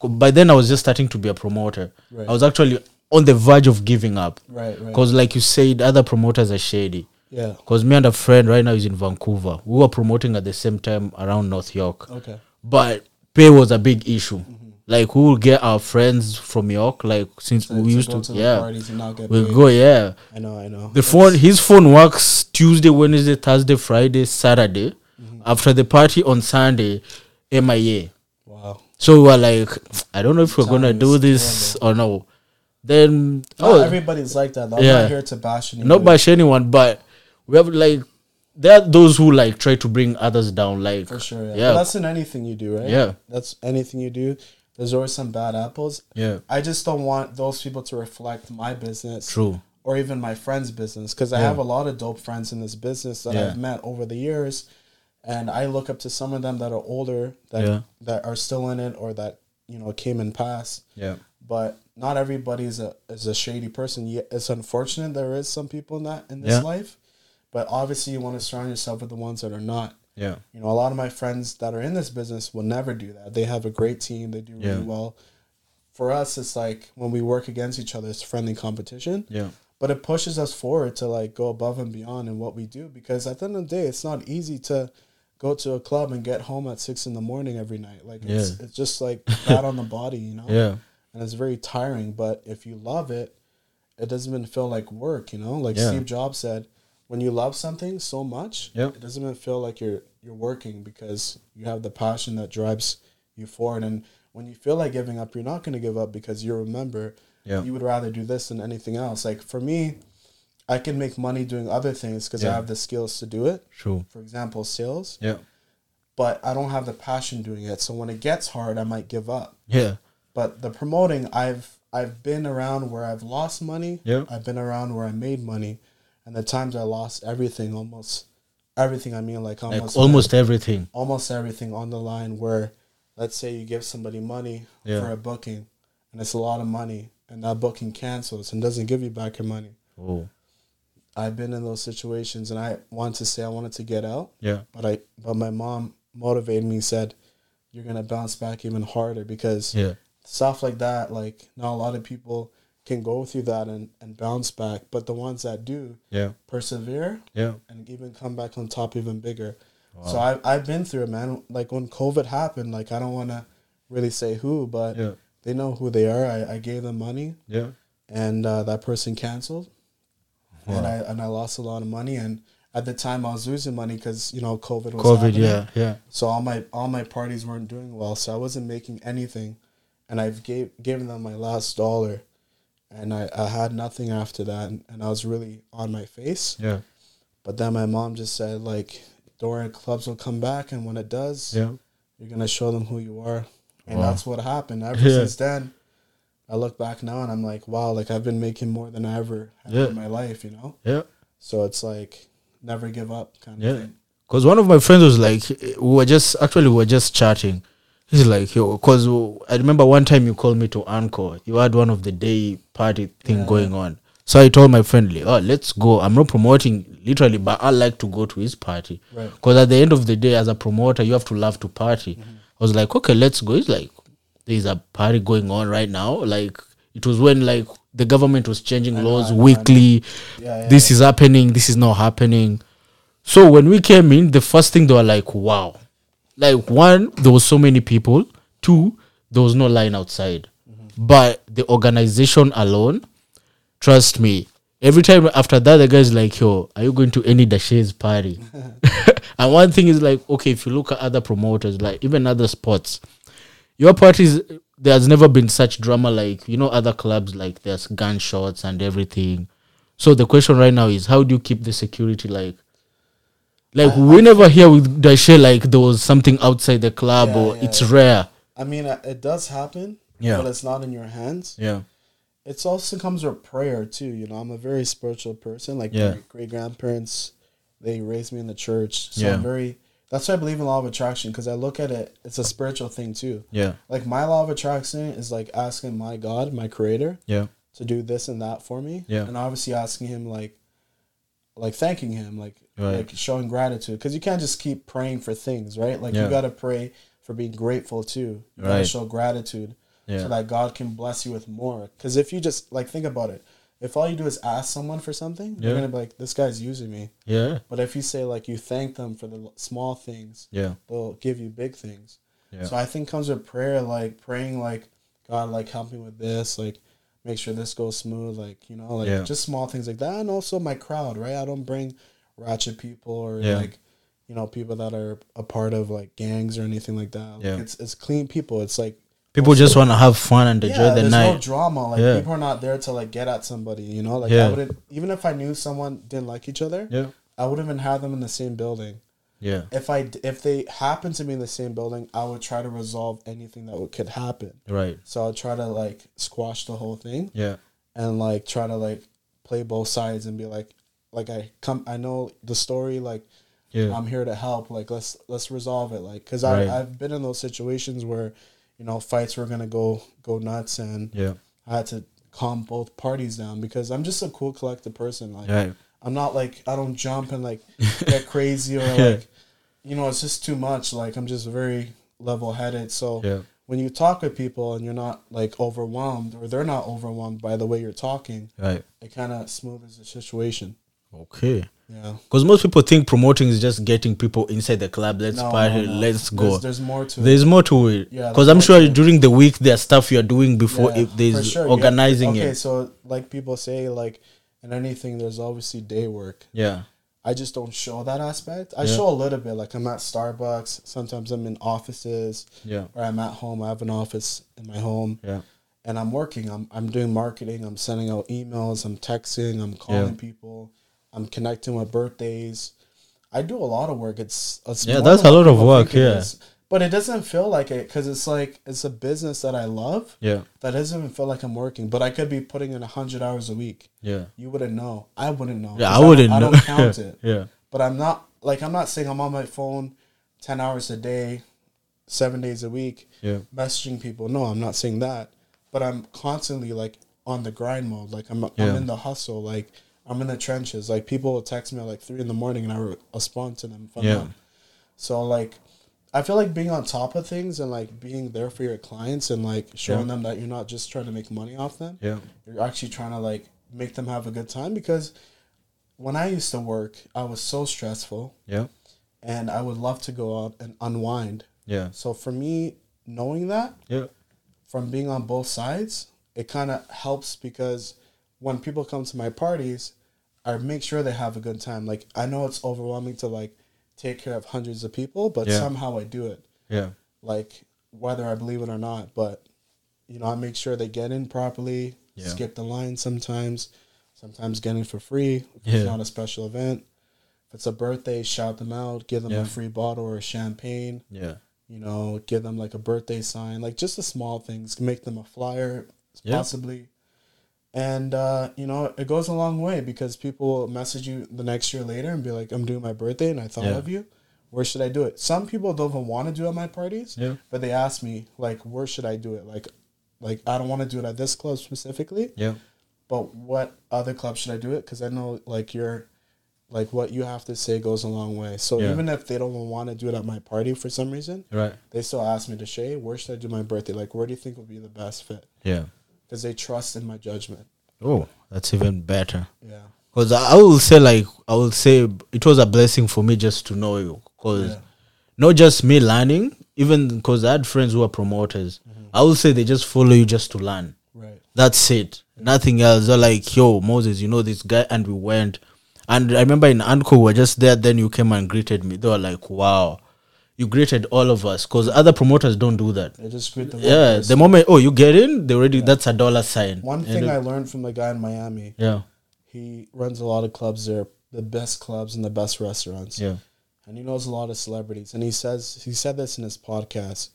By then, I was just starting to be a promoter. Right. I was actually on the verge of giving up Right, right. because, like you said, other promoters are shady. Yeah. Because me and a friend right now is in Vancouver. We were promoting at the same time around North York Okay. but pay was a big issue. Mm-hmm. Like we will get our friends from York, like since To- we used go to, yeah, parties and not get we paid. go, yeah. I know, I know. The phone, his phone works Tuesday, Wednesday, Thursday, Friday, Saturday. Mm-hmm. After the party on Sunday, MIA. Wow. So we were like, I don't know if we're gonna do this or no. Then oh, everybody's like that. I'm Yeah. not here to bash anybody. not bash anyone, but we have like there are those who like try to bring others down. Like For sure, yeah. yeah, that's in anything you do, right? Yeah. That's anything you do. There's always some bad apples. yeah, I just don't want those people to reflect my business true. or even my friend's business because I Yeah. have a lot of dope friends in this business that Yeah. I've met over the years, and I look up to some of them that are older that that are still in it or that you know came and passed. Yeah, But not everybody is a is a shady person. Yeah, it's unfortunate there is some people in that in this Yeah. life, but obviously you want to surround yourself with the ones that are not. yeah, You know, a lot of my friends that are in this business will never do that. They have a great team. They do really well. For us, it's like when we work against each other, it's friendly competition. yeah, But it pushes us forward to like go above and beyond in what we do because at the end of the day, it's not easy to go to a club and get home at six in the morning every night. Like it's it's just like bad on the body, you know. yeah, And it's very tiring. But if you love it, it doesn't even feel like work, you know. Like Yeah. Steve Jobs said, when you love something so much, Yep. it doesn't even feel like you're you're working because you have the passion that drives you forward. And when you feel like giving up, you're not going to give up because you remember Yeah. you would rather do this than anything else. Like for me, I can make money doing other things because I have the skills to do it. true. For example, sales, Yeah, but I don't have the passion doing it. So when it gets hard, I might give up. yeah, But the promoting, I've I've been around where I've lost money. Yeah. I've been around where I made money, and the times I lost everything, almost everything. I mean, like almost like almost everything. almost everything on the line. Where let's say you give somebody money Yeah. for a booking, and it's a lot of money, and that booking cancels and doesn't give you back your money. Oh, I've been in those situations, and I wanted to say I wanted to get out, yeah, but I but my mom motivated me, said, "You're gonna bounce back even harder because." yeah, stuff like that like not a lot of people can go through that and, and bounce back. But the ones that do yeah, persevere yeah, and even come back on top even bigger. So I, i've been through it man. Like when covid happened like i don't want to really say who but yeah, they know who they are. I, I gave them money yeah, and uh, that person canceled. And i and i lost a lot of money. And at the time i was losing money because you know covid was COVID. happening. Yeah, yeah, So all my all my parties weren't doing well, so I wasn't making anything, and I've gave given them my last dollar, and I, I had nothing after that, and, and I was really on my face. yeah, But then my mom just said like, Dorian clubs will come back, and when it does, yeah, you're gonna show them who you are," and Wow. that's what happened. Ever Yeah. since then, I look back now and I'm like, wow, like I've been making more than I ever have Yeah. in my life, you know. yeah. So it's like never give up kind of thing. Because one of my friends was like, we were just actually we were just chatting. He's like, yo, because I remember one time you called me to Anchor. You had one of the day party thing Yeah. going on. So I told my friend, like, oh, let's go. I'm not promoting literally, but I like to go to his party. Right. Because at the end of the day, as a promoter, you have to love to party. Mm-hmm. I was like, okay, let's go. He's like, there's a party going on right now. Like, it was when like the government was changing know, laws know. weekly Yeah, yeah, this is happening this is not happening so when we came in the first thing they were like wow like one there was so many people. Two there was no line outside. But the organization alone trust me every time after that the guy's like yo are you going to any Deshae's party? And one thing is like okay if you look at other promoters like even other sports your parties there's never been such drama like you know other clubs like there's gunshots and everything. So the question right now is how do you keep the security like like we never hear with Deshae like there was something outside the club Yeah, or yeah, it's yeah. rare I mean, uh, it does happen, Yeah. but it's not in your hands. yeah It's also comes with prayer too. You know, I'm a very spiritual person. Like Yeah. my great grandparents, they raised me in the church, so Yeah. I'm very. That's why I believe in law of attraction because I look at it. It's a spiritual thing too. yeah Like my law of attraction is like asking my God, my Creator, yeah to do this and that for me. Yeah. And obviously asking Him like, like thanking him, like Right. like showing gratitude, because you can't just keep praying for things, right? Like Yeah. you gotta pray for being grateful too. You gotta Right. show gratitude Yeah. so that God can bless you with more. Because if you just like think about it, if all you do is ask someone for something, you're gonna be like, this guy's using me. Yeah. But if you say like you thank them for the small things, Yeah. they'll give you big things. Yeah. So I think comes with prayer, like praying, like God, like help me with this, like make sure this goes smooth, like you know, like Yeah. just small things like that, and also my crowd, right? I don't bring ratchet people or Yeah. like you know people that are a part of like gangs or anything like that. Like, Yeah. it's it's clean people. It's like People just want to have fun and enjoy yeah, the there's no drama. Like Yeah. people are not there to like get at somebody. You know, like Yeah. I wouldn't even if I knew someone didn't like each other, yeah. I wouldn't even have them in the same building. Yeah. If I if they happen to be in the same building, I would try to resolve anything that would, could happen. Right. So I'll try to like squash the whole thing Yeah. and like try to like play both sides and be like like I come I know the story like Yeah. I'm here to help like let's let's resolve it like cuz Right. I I've been in those situations where you know fights were going to go go nuts and yeah. I had to calm both parties down because I'm just a cool collected person like Right. I'm not like I don't jump and like get crazy or Yeah. like you know it's just too much like I'm just very level headed so Yeah. when you talk with people and you're not like overwhelmed or they're not overwhelmed by the way you're talking, Right. it kind of smooths the situation. Okay. Yeah. Because most people think promoting is just getting people inside the club. Let's No, party. no, no. Let's go. there's more to it. There's more to it. Yeah, Because I'm sure it. during the week there's stuff you're doing before Yeah, if there's sure. Organizing okay, it. Okay, so like people say, like in anything, there's obviously day work. Yeah. I just don't show that aspect. I Yeah. show a little bit. Like I'm at Starbucks. Sometimes I'm in offices, Yeah. or I'm at home. I have an office in my home. Yeah. and I'm working. I'm I'm doing marketing. I'm sending out emails. I'm texting. I'm calling people. I'm connecting with birthdays. I do a lot of work. It's, it's Yeah, that's a lot of work, yeah. But it doesn't feel like it because it's like it's a business that I love. Yeah. That doesn't even feel like I'm working. But I could be putting in hundred hours a week. Yeah. You wouldn't know. I wouldn't know. Yeah, I don't- wouldn't I know. don't count it. yeah. But I'm not like I'm not saying I'm on my phone ten hours a day, seven days a week Yeah. messaging people. No, I'm not saying that. But I'm constantly like on the grind mode. Like I'm Yeah. I'm in the hustle. Like I'm in the trenches. Like people will text me at like three in the morning and I re- respond to them. Yeah. So like I feel like being on top of things and like being there for your clients and like showing Yeah. them that you're not just trying to make money off them. Yeah. You're actually trying to like make them have a good time because when I used to work, I was so stressful Yeah. and I would love to go out and unwind. Yeah. So for me, knowing that Yeah. from being on both sides, it kind of helps because when people come to my parties, I make sure they have a good time. Like I know it's overwhelming to like take care of hundreds of people, but Yeah. somehow I do it. Yeah. Like whether I believe it or not, but you know, I make sure they get in properly. Yeah. Skip the line sometimes. Sometimes get in for free. If Yeah. it's not a special event. If it's a birthday, shout them out. Give them a free bottle or champagne Yeah. you know, give them like a birthday sign, like just the small things, make them a flyer, Yeah. possibly. And, uh, you know, it goes a long way because people will message you the next year later and be like, I'm doing my birthday and I thought Yeah. of you. Where should I do it? Some people don't even want to do it at my parties, Yeah. but they ask me, like, where should I do it? Like, like I don't want to do it at this club specifically, Yeah. but what other club should I do it? Because I know, like, you're, like, what you have to say goes a long way. So Yeah. even if they don't want to do it at my party for some reason, Right. they still ask me Deshae, where should I do my birthday? Like, where do you think would be the best fit? Yeah. Because they trust in my judgment. Oh, that's even better. Yeah. Because I will say, like, I will say it was a blessing for me just to know you. Because Yeah. not just me learning, even because I had friends who are promoters. Mm-hmm. I will say they just follow you just to learn. Right. That's it. Nothing else. They're like, yo, Moses, you know this guy, and we went. And I remember in Anko, we were just there. Then you came and greeted me. They were like, wow, you greeted all of us because other promoters don't do that. They just greet the Yeah, the moment oh you get in, they already that's a dollar sign. One thing it- I learned from the guy in Miami, yeah, he runs a lot of clubs there, the best clubs and the best restaurants. yeah, And he knows a lot of celebrities. And he says, he said this in his podcast.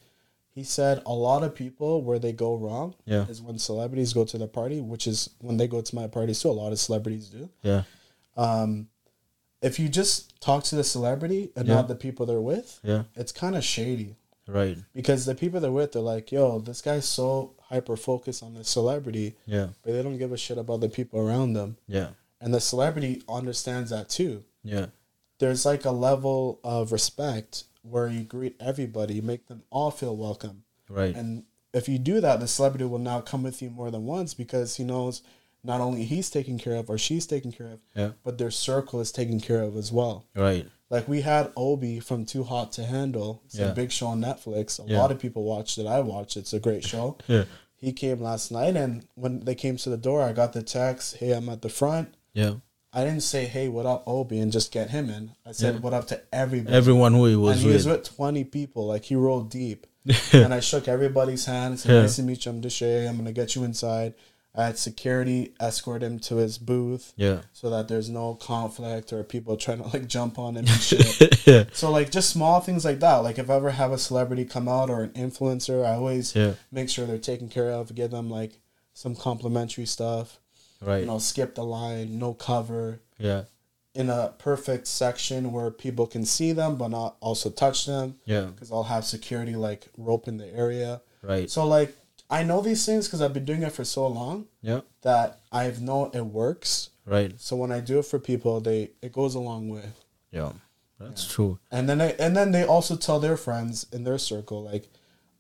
He said a lot of people where they go wrong Yeah. is when celebrities go to the party, which is when they go to my parties too. A lot of celebrities do. yeah, um, if you just talk to the celebrity and Yeah. not the people they're with, yeah, it's kind of shady right, because the people they're with, they're like, "Yo, this guy's so hyper focused on the celebrity, yeah, but they don't give a shit about the people around them." yeah, and the celebrity understands that too. Yeah. There's like a level of respect where you greet everybody, make them all feel welcome. Right. And if you do that, the celebrity will now come with you more than once because he knows not only he's taken care of or she's taken care of, Yeah. but their circle is taken care of as well. Right. Like we had Obi from Too Hot to Handle. It's Yeah. a big show on Netflix. A Yeah. lot of people watched it. I watched it. It's a great show. Yeah. He came last night, and when they came to the door, I got the text, "Hey, I'm at the front." Yeah. I didn't say, "Hey, what up, Obi," and just get him in. I said, Yeah. "What up to everybody." Everyone who he and was he was with. with twenty people. Like he rolled deep, and I shook everybody's hand. Said, Yeah. "Nice to meet you. I'm Deshae. I'm gonna get you inside." I had security escort him to his booth Yeah. so that there's no conflict or people trying to like jump on him and shit. yeah. So like just small things like that. Like if I ever have a celebrity come out or an influencer, I always Yeah. make sure they're taken care of. Give them like some complimentary stuff. Right. You know, skip the line, no cover, Yeah. in a perfect section where people can see them but not also touch them. Yeah. Because I'll have security like rope in the area. Right. So like I know these things because I've been doing it for so long Yeah. that I've known it works. Right. So when I do it for people, they it goes a long way. Yeah. That's true. And then they, and then they also tell their friends in their circle, like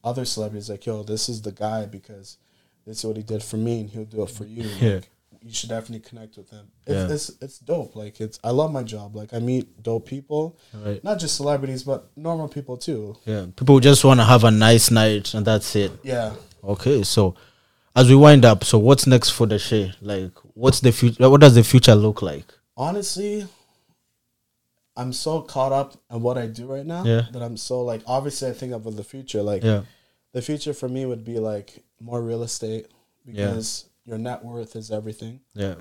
other celebrities, like, "Yo, this is the guy because this is what he did for me, and he'll do it for you. Yeah. Like, you should definitely connect with him. It's, Yeah. it's it's dope. Like it's I love my job. Like I meet dope people, Right. not just celebrities, but normal people too. Yeah. People just want to have a nice night and that's it. Yeah. Okay. So, as we wind up, so what's next for the show? Like, what's the future? What does the future look like? Honestly, I'm so caught up in what I do right now Yeah. that I'm so like obviously I think of the future. Like Yeah. the future for me would be like more real estate because your net worth is everything. Yeah.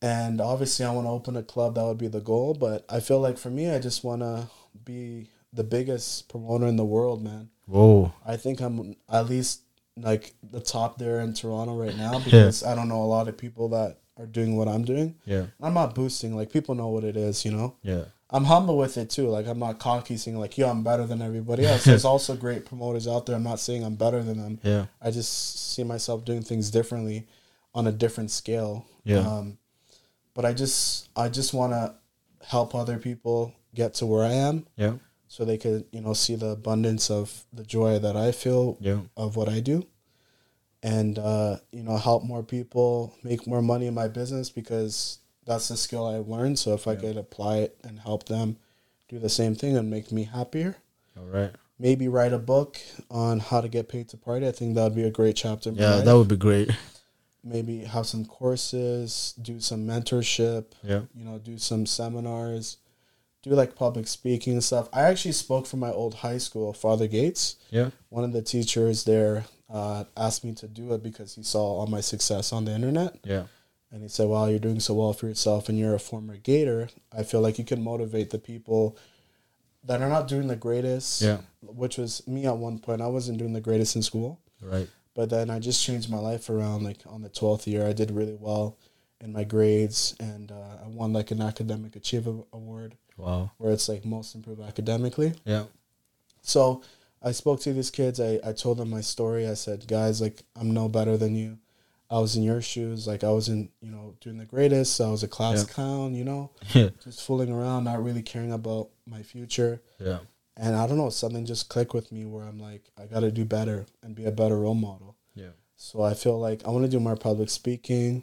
And obviously, I want to open a club. That would be the goal. But I feel like for me, I just want to be the biggest promoter in the world, man. Whoa. I think I'm at least like the top there in Toronto right now because I don't know a lot of people that are doing what I'm doing. Yeah. I'm not boosting. Like people know what it is, you know. Yeah. I'm humble with it too. Like I'm not cocky saying like, "Yo, I'm better than everybody else." There's also great promoters out there. I'm not saying I'm better than them. Yeah. I just see myself doing things differently on a different scale. Yeah. Um, but I just I just want to help other people get to where I am Yeah. So they could, you know, see the abundance of the joy that I feel Yeah. of what I do. And uh, you know, help more people make more money in my business because that's the skill I learned. So if I could apply it and help them do the same thing and make me happier, All right. maybe write a book on how to get paid to party. I think that would be a great chapter. Yeah, that would be great. maybe have some courses, do some mentorship, Yeah. you know, do some seminars, do like public speaking and stuff. I actually spoke for my old high school, Father Goetz. Yeah. One of the teachers there uh, asked me to do it because he saw all my success on the internet. Yeah. And he said, Well, you're doing so well for yourself and you're a former Gator. I feel like you can motivate the people that are not doing the greatest. Yeah. Which was me at one point. I wasn't doing the greatest in school. Right. But then I just changed my life around. Like on the 12th year, I did really well in my grades and uh, I won like an academic achievement award Wow. where it's like most improved academically. Yeah. So I spoke to these kids. I, I told them my story. I said, guys, like, I'm no better than you. I was in your shoes. Like, I wasn't, you know, doing the greatest. I was a class Yeah. clown, you know, just fooling around, not really caring about my future. Yeah. And I don't know, something just clicked with me where I'm like, I got to do better and be a better role model. Yeah. So I feel like I want to do more public speaking,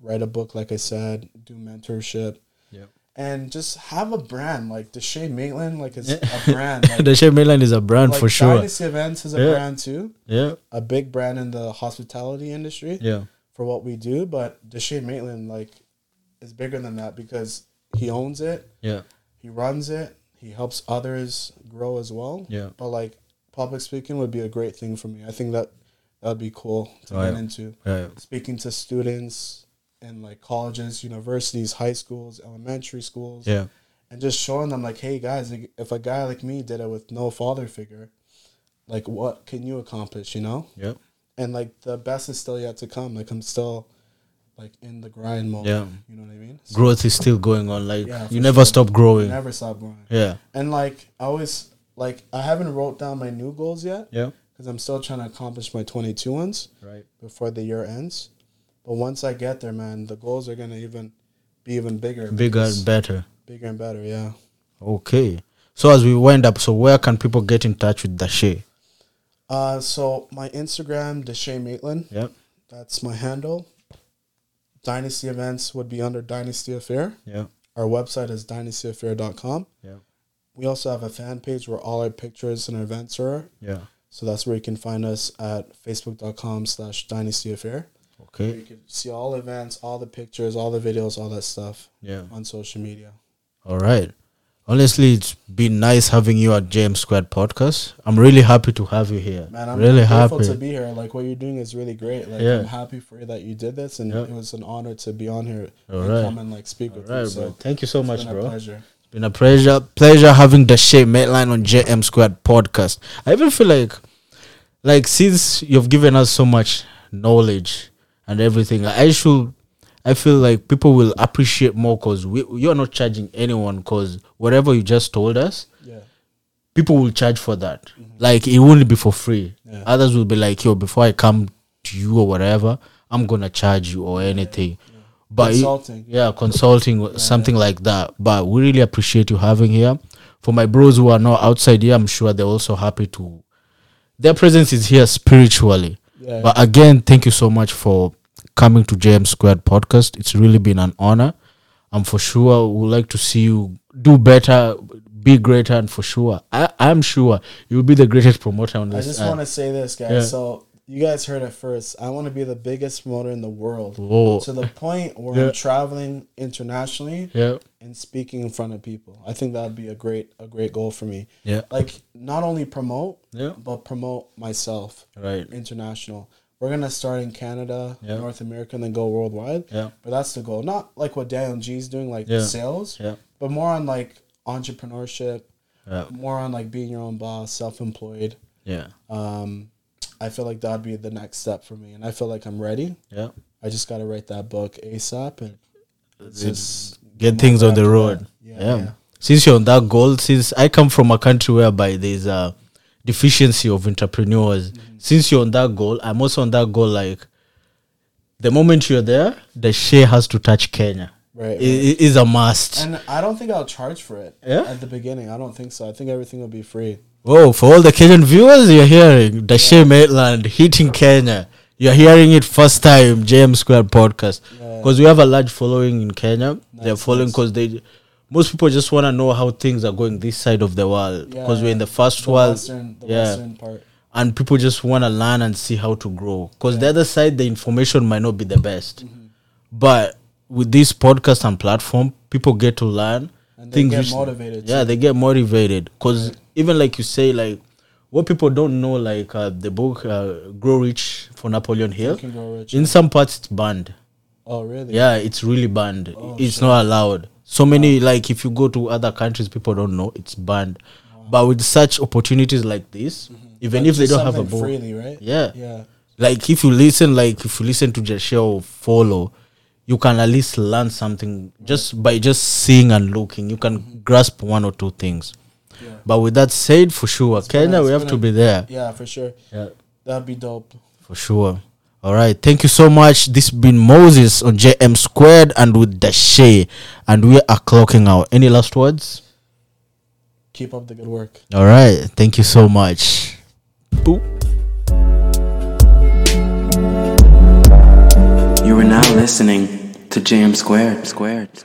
write a book, like I said, do mentorship, Yeah. And just have a brand. Like Deshae Maitland, like it's Yeah. a brand. Like, Maitland is a brand like for sure. Dynasty Events is a Yeah. brand too, Yeah. a big brand in the hospitality industry Yeah. for what we do. But Deshae Maitland, like, is bigger than that because he owns it, Yeah. he runs it, he helps others grow as well. Yeah. But like public speaking would be a great thing for me. I think that that'd be cool to Oh, get yeah. into. Yeah. Speaking to students in like colleges, universities, high schools, elementary schools, Yeah. and just showing them like, hey guys, if a guy like me did it with no father figure, like what can you accomplish? You know, Yeah. and like the best is still yet to come. Like I'm still like in the grind mode. Yeah. you know what I mean. So Growth is still going on. Like Yeah, you never sure. stop growing. never stop growing. Yeah. And like I always like I haven't wrote down my new goals yet Yeah. because I'm still trying to accomplish my 22 ones Right. before the year ends. But once I get there, man, the goals are gonna even be even bigger, Bigger and better. bigger and better. Yeah. Okay. So as we wind up, so where can people get in touch with Deshae? Uh, so my Instagram, Deshae Maitland, Yep. that's my handle. Dynasty events would be under Dynasty Affair. Yeah. Our website is dynastyaffair.com. Yeah. We also have a fan page where all our pictures and our events are. Yeah. So that's where you can find us at facebook.com slash dynasty affair. Okay. you can see all events, all the pictures, all the videos, all that stuff Yeah. on social media. All right. Honestly, it's been nice having you at JM Squared Podcast. I'm really happy to have you here. Man, I'm really happy. to be here. Like what you're doing is really great. Like Yeah. I'm happy for you that you did this, and Yeah. it was an honor to be on here All and right. come and like speak All with right, you. So bro. Thank you so it's much, been a bro. pleasure. It's been a pleasure, pleasure having Deshae Maitland on JM Squared Podcast. I even feel like, like since you've given us so much knowledge and everything, I should. I feel like people will appreciate more because we you're not charging anyone because whatever you just told us, Yeah. people will charge for that. Like it won't be for free. Yeah. Others will be like, yo, before I come to you or whatever, I'm gonna charge you or anything. But you- Consulting. yeah, consulting, something like that. But we really appreciate you having here. For my bros who are not outside here, I'm sure they're also happy to. Their presence is here spiritually. Yeah. But again, thank you so much for coming to JM Squared podcast. It's really been an honor. And for sure, would like to see you do better, be greater, and for sure, I, I'm sure you'll be the greatest promoter on this. I just want to say this, guys. Yeah. So you guys heard it first. I want to be the biggest promoter in the world Whoa. to the point where Yeah. I'm traveling internationally Yeah, and speaking in front of people. I think that'd be a great a great goal for me. yeah, Like not only promote, yeah. but promote myself Right. international. We're gonna start in Canada, Yeah. North America, and then go worldwide. Yeah, But that's the goal. Not like what Daniel G's doing, like sales, yeah, but more on like entrepreneurship, yeah, more on like being your own boss, self employed. yeah, Um, I feel like that'd be the next step for me, and I feel like I'm ready. yeah. I just gotta write that book ASAP and just Get things on the road. Yeah, Yeah. yeah. Since you're on that goal, since I come from a country whereby there's a deficiency of entrepreneurs, Mm-hmm. since you're on that goal, I'm also on that goal. Like the moment you're there, Deshae has to touch Kenya. Right, It- it is a must. And I don't think I'll charge for it. Yeah? At the beginning, I don't think so. I think everything will be free. Oh, for all the Kenyan viewers, you're hearing Deshae Maitland hitting Kenya. You're hearing it first time, JM Square podcast. Yeah. Because we have a large following in Kenya. They're Nice, following nice. because they, most people just want to know how things are going this side of the world. Because we're in the first the world. Western, the yeah. Western part. And people just want to learn and see how to grow. Because the other side, the information might not be the best. Mm-hmm. But with this podcast and platform, people get to learn. And they get which- motivated Yeah, too. they get motivated. Because even like you say, like, what people don't know, like uh, the book uh, Grow Rich for Napoleon Hill, Think and Grow Rich. in some parts it's banned. Oh, really? Yeah, it's really banned. Oh, it's not allowed. So many like if you go to other countries, people don't know it's banned. But with such opportunities like this, even Like if they don't have a book, freely, right? yeah, Yeah. like if you listen, like if you listen to show, follow, you can at least learn something just by just seeing and looking. You can grasp one or two things. Yeah. But with that said, for sure, been Kenya, a- we have to be there. Yeah, for sure. Yeah. That'd be dope. For sure. All right. Thank you so much. This been Moses on JM Squared and with Deshae. And we are clocking out. Any last words? Keep up the good work. All right. Thank you so much. Boop. You are now listening to JM Squared. Squared.